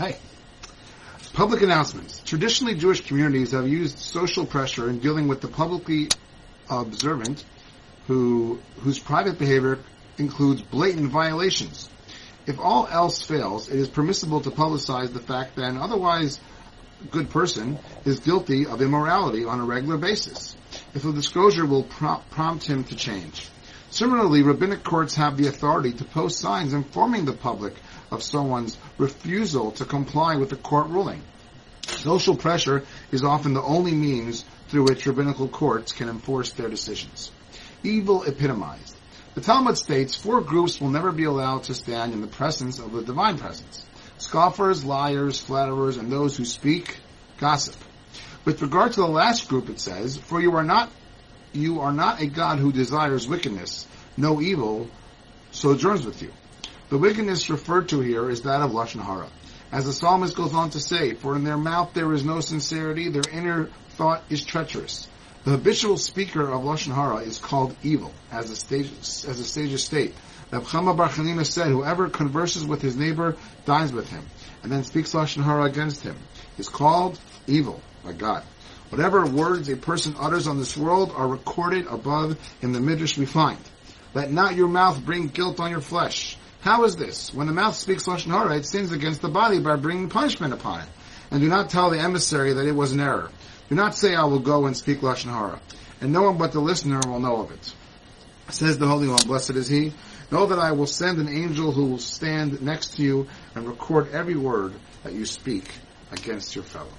Hey. Public announcements. Traditionally, Jewish communities have used social pressure in dealing with the publicly observant who, whose private behavior includes blatant violations. If all else fails, it is permissible to publicize the fact that an otherwise good person is guilty of immorality on a regular basis, if the disclosure will prompt him to change. Similarly, rabbinic courts have the authority to post signs informing the public of someone's refusal to comply with the court ruling. Social pressure is often the only means through which rabbinical courts can enforce their decisions. Evil epitomized. The Talmud states four groups will never be allowed to stand in the presence of the divine presence. Scoffers, liars, flatterers, and those who speak gossip. With regard to the last group, it says, For you are not you are not a God who desires wickedness. No evil sojourns with you. The wickedness referred to here is that of Lashon Hara. As the psalmist goes on to say, for in their mouth there is no sincerity, their inner thought is treacherous. The habitual speaker of Lashon Hara is called evil, as the stage, as the sages state. Reb Chama Bar Chanina said, whoever converses with his neighbor dies with him, and then speaks Lashon Hara against him, is called evil by God. Whatever words a person utters on this world are recorded above in the midrash we find. Let not your mouth bring guilt on your flesh. How is this? When the mouth speaks lashon hara, it sins against the body by bringing punishment upon it. And do not tell the emissary that it was an error. Do not say, "I will go and speak lashon hara," and no one but the listener will know of it. Says the Holy One, blessed is He. Know that I will send an angel who will stand next to you and record every word that you speak against your fellow.